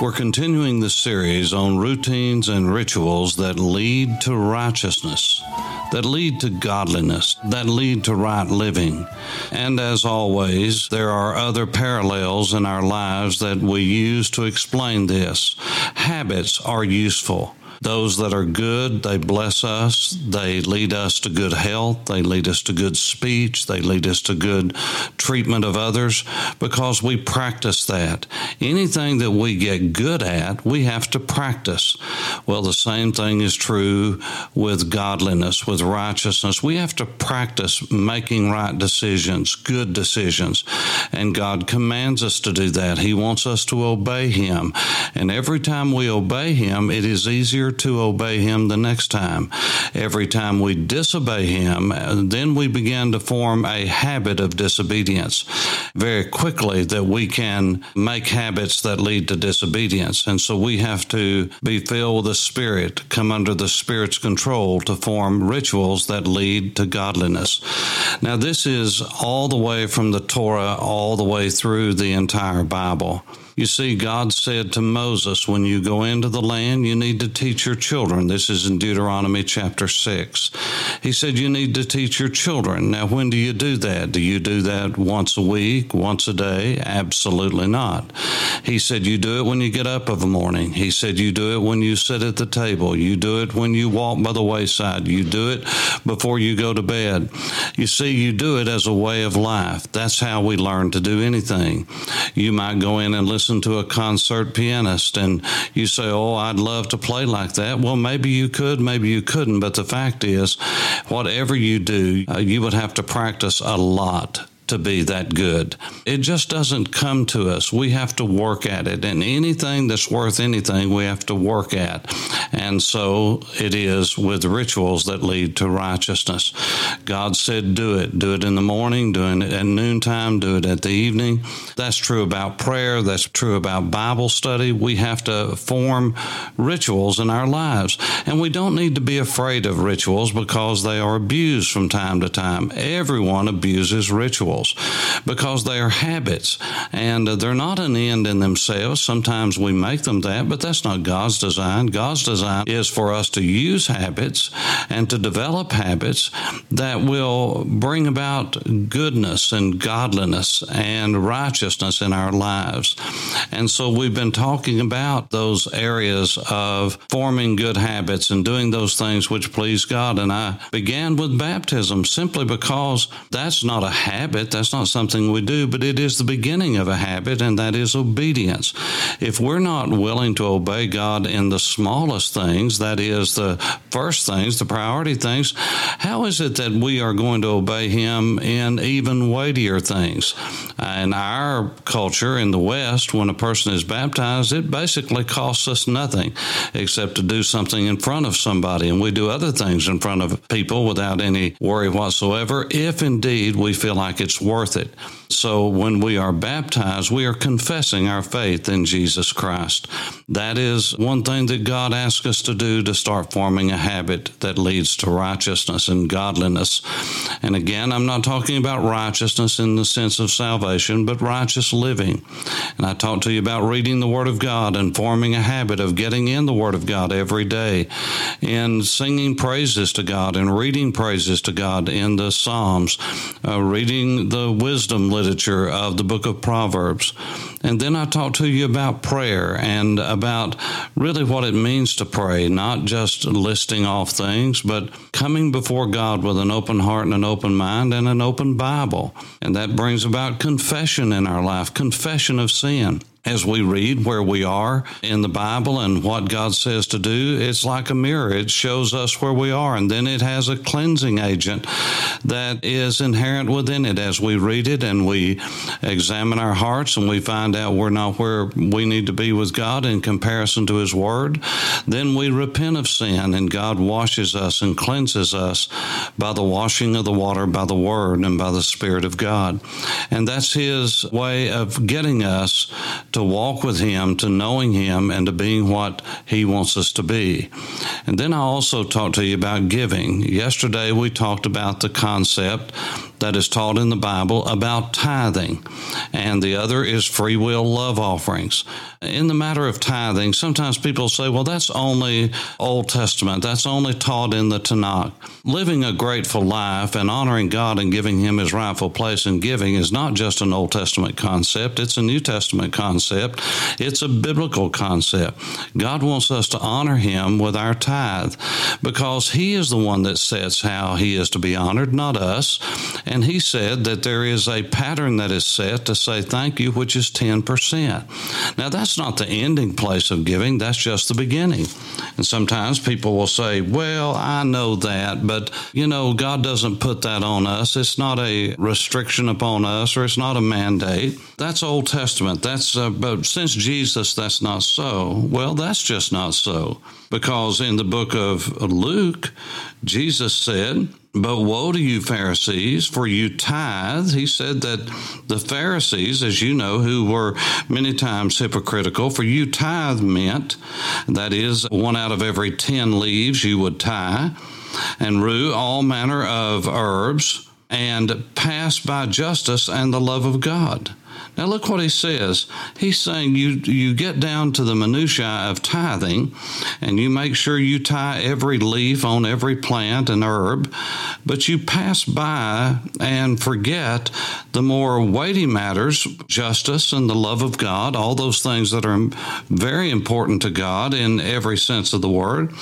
We're continuing the series on routines and rituals that lead to righteousness, that lead to godliness, that lead to right living. And as always, there are other parallels in our lives that we use to explain this. Habits are useful. Those that are good, they bless us. They lead us to good health. They lead us to good speech. They lead us to good treatment of others because we practice that. Anything that we get good at, we have to practice. Well, the same thing is true with godliness, with righteousness. We have to practice making right decisions, good decisions. And God commands us to do that. He wants us to obey Him. And every time we obey Him, it is easier to obey Him the next time. Every time we disobey Him, then we begin to form a habit of disobedience very quickly that we can make habits that lead to disobedience. And so we have to be filled with the Spirit, come under the Spirit's control to form rituals that lead to godliness. Now, this is all the way from the Torah all the way through the entire Bible. You see, God said to Moses, when you go into the land, you need to teach your children. This is in Deuteronomy chapter 6. He said, You need to teach your children. Now, when do you do that? Do you do that once a week, once a day? Absolutely not. He said, You do it when you get up of a morning. He said, You do it when you sit at the table. You do it when you walk by the wayside. You do it before you go to bed. You see, you do it as a way of life. That's how we learn to do anything. You might go in and listen listen to a concert pianist and you say, Oh, I'd love to play like that. Well, maybe you could, maybe you couldn't. But the fact is, whatever you do, uh, you would have to practice a lot to be that good. It just doesn't come to us. We have to work at it. And anything that's worth anything, we have to work at. And so it is with rituals that lead to righteousness. God said, do it. Do it in the morning, do it at noontime, do it at the evening. That's true about prayer. That's true about Bible study. We have to form rituals in our lives. And we don't need to be afraid of rituals because they are abused from time to time. Everyone abuses rituals because they are habits and uh, they're not an end in themselves. Sometimes we make them that, but that's not God's design. God's design is for us to use habits and to develop habits that will bring about goodness and godliness and righteousness in our lives. And so we've been talking about those areas of forming good habits and doing those things which please God. And I began with baptism simply because that's not a habit. That's not something we do, but it is the beginning of a habit, and that is obedience. If we're not willing to obey God in the smallest things, that is the first things, the priority things, how is it that we are going to obey Him in even weightier things? In our culture in the West, when a person is baptized, it basically costs us nothing except to do something in front of somebody, and we do other things in front of people without any worry whatsoever, if indeed we feel like it's worth it. So when we are baptized, we are confessing our faith in Jesus Christ. That is one thing that God asks us to do to start forming a habit that leads to righteousness and godliness. And again, I'm not talking about righteousness in the sense of salvation, but righteous living. And I talked to you about reading the Word of God and forming a habit of getting in the Word of God every day and singing praises to God and reading praises to God in the Psalms, uh, reading the wisdom literature of the book of Proverbs. And then I talked to you about prayer and about really what it means to pray, not just listing off things, but coming before God with an open heart and an open mind and an open Bible. And that brings about confession in our life, confession of sin. As we read where we are in the Bible and what God says to do, it's like a mirror. It shows us where we are. And then it has a cleansing agent that is inherent within it as we read it and we examine our hearts and we find out we're not where we need to be with God in comparison to His Word. Then we repent of sin and God washes us and cleanses us by the washing of the water, by the Word, and by the Spirit of God. And that's His way of getting us to walk with Him, to knowing Him, and to being what He wants us to be. And then I also talked to you about giving. Yesterday we talked about the concept that is taught in the Bible about tithing, and the other is free will love offerings. In the matter of tithing, sometimes people say, well, that's only Old Testament, that's only taught in the Tanakh. Living a grateful life and honoring God and giving Him His rightful place in giving is not just an Old Testament concept, it's a New Testament concept, it's a biblical concept. God wants us to honor Him with our tithe because He is the one that sets how He is to be honored, not us. And he said that there is a pattern that is set to say thank you, which is 10%. Now, that's not the ending place of giving, that's just the beginning. And sometimes people will say, well, I know that, but you know, God doesn't put that on us. It's not a restriction upon us or it's not a mandate. That's Old Testament. That's, uh, but since Jesus, that's not so. Well, that's just not so. Because in the book of Luke, Jesus said, but woe to you, Pharisees, for you tithe. He said that the Pharisees, as you know, who were many times hypocritical, for you tithe meant, that is, one out of every ten leaves you would tie, and rue all manner of herbs, and pass by justice and the love of God. Now look what he says. He's saying you you get down to the minutiae of tithing, and you make sure you tie every leaf on every plant and herb, but you pass by and forget the more weighty matters, justice and the love of God, all those things that are very important to God in every sense of the word.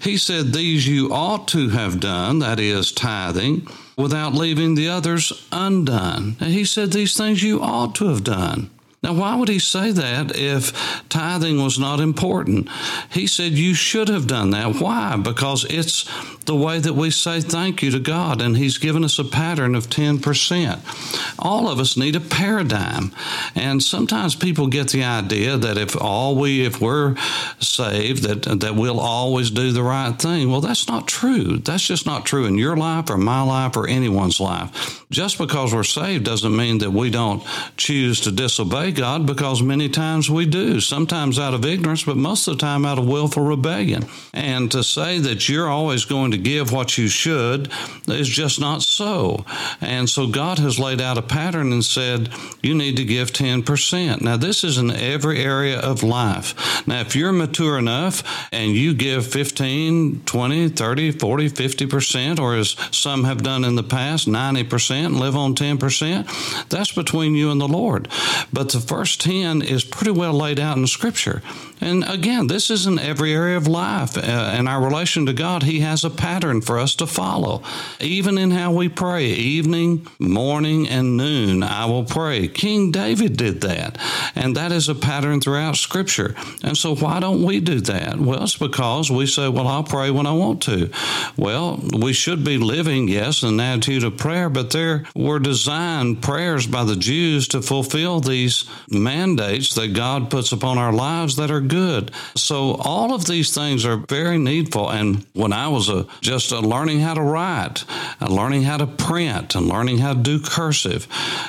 He said these you ought to have done, that is tithing without leaving the others undone. And he said, These things you ought to have done. Now, why would he say that if tithing was not important? He said you should have done that. Why? Because it's the way that we say thank you to God, and He's given us a pattern of 10%. All of us need a paradigm. And sometimes people get the idea that if all we, if we're saved, that, that we'll always do the right thing. Well, that's not true. That's just not true in your life or my life or anyone's life. Just because we're saved doesn't mean that we don't choose to disobey God because many times we do, sometimes out of ignorance, but most of the time out of willful rebellion. And to say that you're always going to give what you should is just not so. And so God has laid out a pattern and said, you need to give 10%. Now, this is in every area of life. Now, if you're mature enough and you give 15, 20, 30, 40, 50%, or as some have done in the past, 90%, live on 10%, that's between you and the Lord. But the the first 10 is pretty well laid out in Scripture. And again, this is in every area of life. Uh, in our relation to God, He has a pattern for us to follow. Even in how we pray, evening, morning, and noon, I will pray. King David did that. And that is a pattern throughout Scripture. And so, why don't we do that? Well, it's because we say, well, I'll pray when I want to. Well, we should be living, yes, an attitude of prayer, but there were designed prayers by the Jews to fulfill these mandates that God puts upon our lives that are good. So all of these things are very needful. And when I was a, just a learning how to write, and learning how to print, and learning how to do cursive,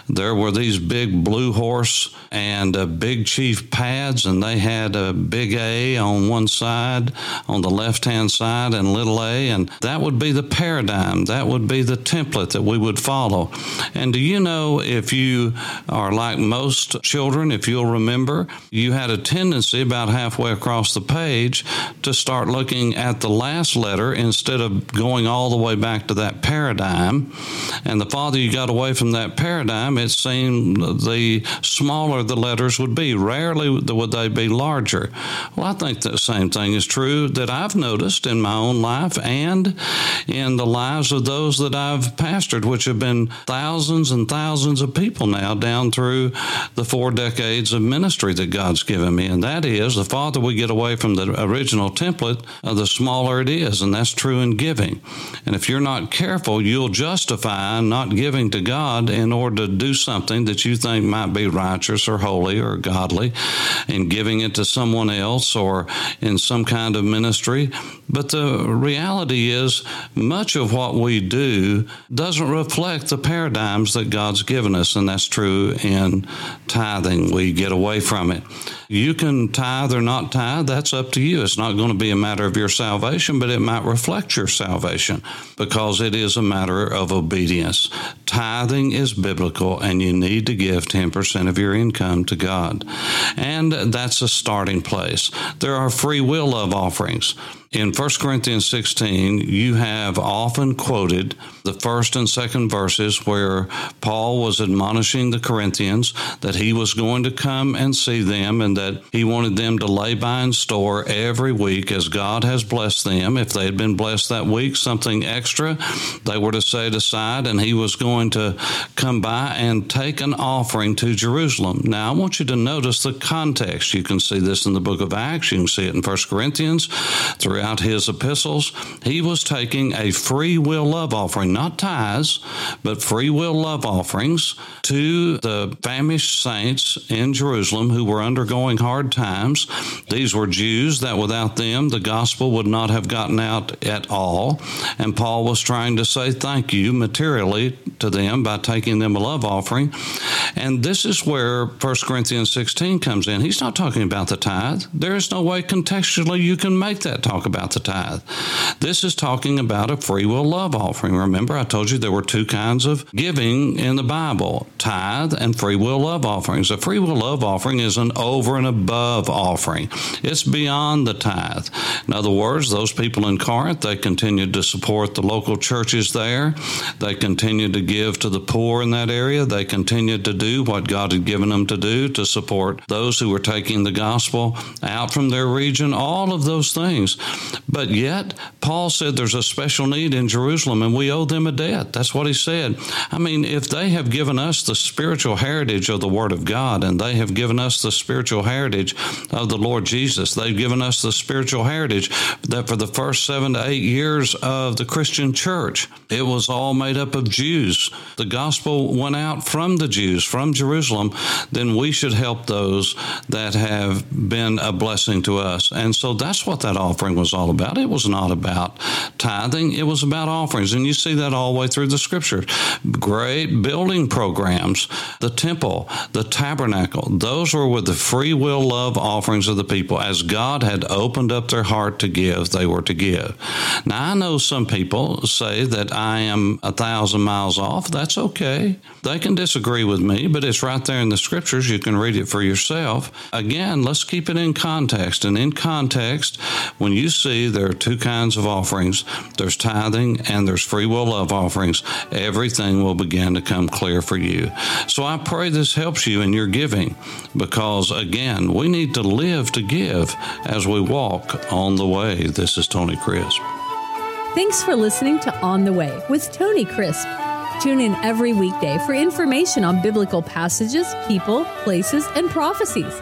there were these big blue horse and uh, big chief pads, and they had a big A on one side, on the left hand side, and little a, and that would be the paradigm. That would be the template that we would follow. And do you know if you are like most children, if you'll remember, you had a tendency about halfway across the page to start looking at the last letter instead of going all the way back to that paradigm. And the farther you got away from that paradigm, it seemed the smaller the letters would be. Rarely would they be larger. Well, I think the same thing is true that I've noticed in my own life and in the lives of those that I've pastored, which have been thousands and thousands of people now down through the four decades of ministry that God's given me. And that is the farther we get away from the original template, uh, the smaller it is. And that's true in giving. And if you're not careful, you'll justify not giving to God in order to do something that you think might be righteous or holy or godly and giving it to someone else or in some kind of ministry. But the reality is, much of what we do doesn't reflect the paradigms that God's given us, and that's true in tithing. We get away from it. You can tithe or not tithe, that's up to you. It's not going to be a matter of your salvation, but it might reflect your salvation because it is a matter of obedience. Tithing is biblical, and you need to give 10% of your income to God. And that's a starting place. There are free will love offerings. In 1 Corinthians 16, you have often quoted the first and second verses where Paul was admonishing the Corinthians that he was going to come and see them and that he wanted them to lay by in store every week as God has blessed them. If they had been blessed that week, something extra, they were to set aside, and he was going to come by and take an offering to Jerusalem. Now, I want you to notice the context. You can see this in the book of Acts, you can see it in 1 Corinthians, throughout his epistles. He was taking a free will love offering, not tithes, but free will love offerings to the famished saints in Jerusalem who were undergoing hard times. These were Jews that without them the gospel would not have gotten out at all. And Paul was trying to say thank you materially to them by taking them a love offering. And this is where 1 Corinthians 16 comes in. He's not talking about the tithe. There is no way contextually you can make that talk about the tithe. This is talking about a free will love offering. Remember, I told you there were two kinds of giving in the Bible tithe and free will love offerings. A free will love offering is an over and above offering, it's beyond the tithe. In other words, those people in Corinth, they continued to support the local churches there, they continued to give to the poor in that area, they continued to do what God had given them to do to support those who were taking the gospel out from their region, all of those things. But yet, Paul said there's a special need in Jerusalem and we owe them a debt. That's what he said. I mean, if they have given us the spiritual heritage of the Word of God and they have given us the spiritual heritage of the Lord Jesus, they've given us the spiritual heritage that for the first seven to eight years of the Christian church, it was all made up of Jews. The gospel went out from the Jews, from Jerusalem, then we should help those that have been a blessing to us. And so that's what that offering was all about. It was not about tithing, it was about offerings. And you see that all the way through the scriptures. Great building programs, the temple, the tabernacle, those were with the free will love offerings of the people. As God had opened up their heart to give, they were to give. Now, I know some people say that I am a thousand miles off. That's okay. They can disagree with me, but it's right there in the scriptures. You can read it for yourself. Again, let's keep it in context. And in context, when you see there are two kinds of offerings there's tithing and there's free will love offerings, everything will begin to come clear for you. So I pray this helps you in your giving because, again, we need to live to give as we walk on the way. This is Tony Crisp. Thanks for listening to On the Way with Tony Crisp. Tune in every weekday for information on biblical passages, people, places, and prophecies.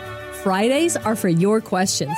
Fridays are for your questions.